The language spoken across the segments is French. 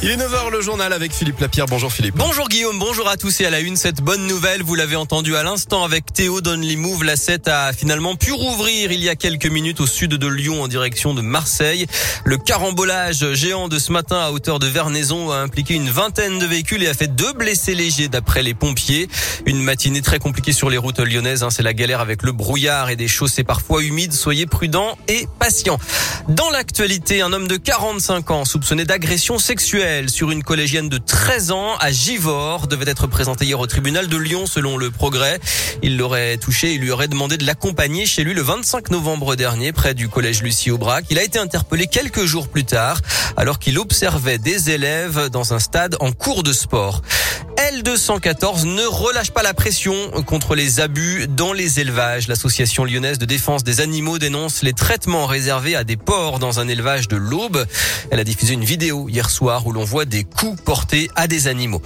Il est 9h le journal avec Philippe Lapierre. Bonjour Philippe. Bonjour Guillaume, bonjour à tous et à la une. Cette bonne nouvelle, vous l'avez entendu à l'instant avec Théo Donly Move. La 7 a finalement pu rouvrir il y a quelques minutes au sud de Lyon en direction de Marseille. Le carambolage géant de ce matin à hauteur de Vernaison a impliqué une vingtaine de véhicules et a fait deux blessés légers d'après les pompiers. Une matinée très compliquée sur les routes lyonnaises. Hein. C'est la galère avec le brouillard et des chaussées parfois humides. Soyez prudents et patients. Dans l'actualité, un homme de 45 ans soupçonné d'agression sexuelle sur une collégienne de 13 ans à Givors devait être présenté hier au tribunal de Lyon selon le progrès. Il l'aurait touché et lui aurait demandé de l'accompagner chez lui le 25 novembre dernier près du collège Lucie Aubrac. Il a été interpellé quelques jours plus tard alors qu'il observait des élèves dans un stade en cours de sport. L214 ne relâche pas la pression contre les abus dans les élevages. L'association lyonnaise de défense des animaux dénonce les traitements réservés à des porcs dans un élevage de l'Aube. Elle a diffusé une vidéo hier soir où l'on voit des coups portés à des animaux.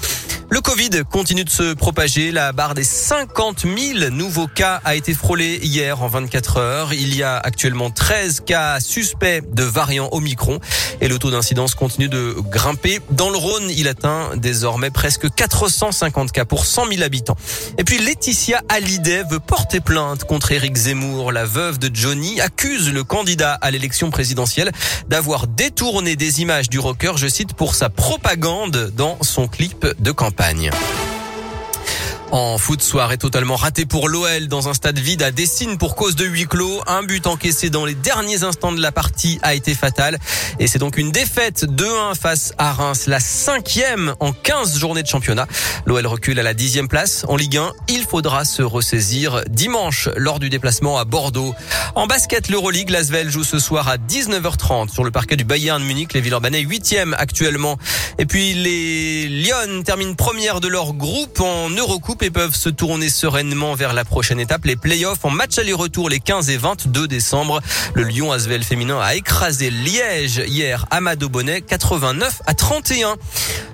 Covid continue de se propager. La barre des 50 000 nouveaux cas a été frôlée hier en 24 heures. Il y a actuellement 13 cas suspects de variant Omicron et le taux d'incidence continue de grimper. Dans le Rhône, il atteint désormais presque 450 cas pour 100 000 habitants. Et puis Laetitia Hallyday veut porter plainte contre Éric Zemmour. La veuve de Johnny accuse le candidat à l'élection présidentielle d'avoir détourné des images du rocker, je cite, pour sa propagande dans son clip de campagne. свидания. En foot, soirée totalement ratée pour l'OL dans un stade vide à Dessine pour cause de huis clos. Un but encaissé dans les derniers instants de la partie a été fatal. Et c'est donc une défaite 2-1 face à Reims, la cinquième en 15 journées de championnat. L'OL recule à la dixième place en Ligue 1. Il faudra se ressaisir dimanche lors du déplacement à Bordeaux. En basket, l'Euroleague, Lasvel joue ce soir à 19h30 sur le parquet du Bayern Munich. Les Villeurbanais 8e actuellement. Et puis les Lyon terminent première de leur groupe en Eurocoupe et peuvent se tourner sereinement vers la prochaine étape, les playoffs en match aller-retour les 15 et 22 décembre. Le Lyon Asvel féminin a écrasé Liège hier à Bonnet 89 à 31.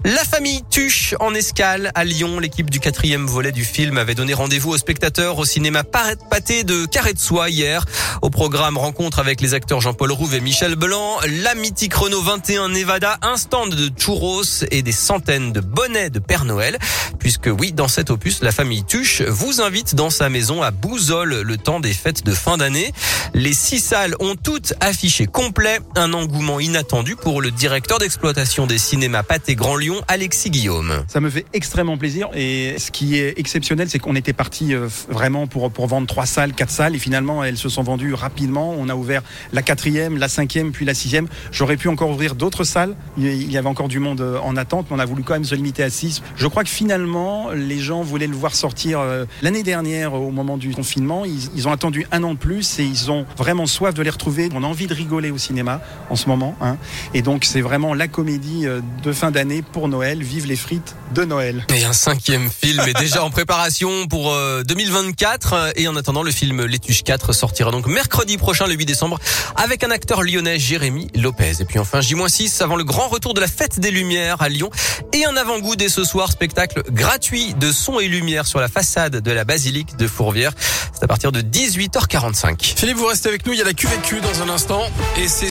La famille Tuche en escale à Lyon. L'équipe du quatrième volet du film avait donné rendez-vous aux spectateurs au cinéma Pâté de Carré de Soie hier. Au programme rencontre avec les acteurs Jean-Paul Rouve et Michel Blanc, la mythique Renault 21 Nevada, un stand de churros et des centaines de bonnets de Père Noël. Puisque oui, dans cet opus, la famille Tuche vous invite dans sa maison à Bouzol le temps des fêtes de fin d'année. Les six salles ont toutes affiché complet, un engouement inattendu pour le directeur d'exploitation des cinémas Pâté Grand Lyon Alexis Guillaume. Ça me fait extrêmement plaisir et ce qui est exceptionnel, c'est qu'on était parti euh, vraiment pour, pour vendre trois salles, quatre salles et finalement elles se sont vendues rapidement. On a ouvert la quatrième, la cinquième, puis la sixième. J'aurais pu encore ouvrir d'autres salles. Il y avait encore du monde euh, en attente, mais on a voulu quand même se limiter à six. Je crois que finalement, les gens voulaient le voir sortir euh, l'année dernière au moment du confinement. Ils, ont attendu un an de plus et ils ont vraiment soif de les retrouver. On a envie de rigoler au cinéma en ce moment. Hein. Et donc c'est vraiment la comédie de fin d'année pour Noël. Vive les frites de Noël. Et un cinquième film est déjà en préparation pour 2024. Euh, et en attendant, le film L'étuche 4 sortira donc mercredi prochain, le 8 décembre, avec un acteur lyonnais, Jérémy Lopez. Et puis enfin, J-6 avant le grand retour de la fête des Lumières à Lyon. Et un avant-goût dès ce soir, spectacle gratuit de son et lumière sur la façade de la basilique de Fourvière. C'est à partir de 18h45. Philippe, restez avec nous. Il y a la QVQ dans un instant. Et c'est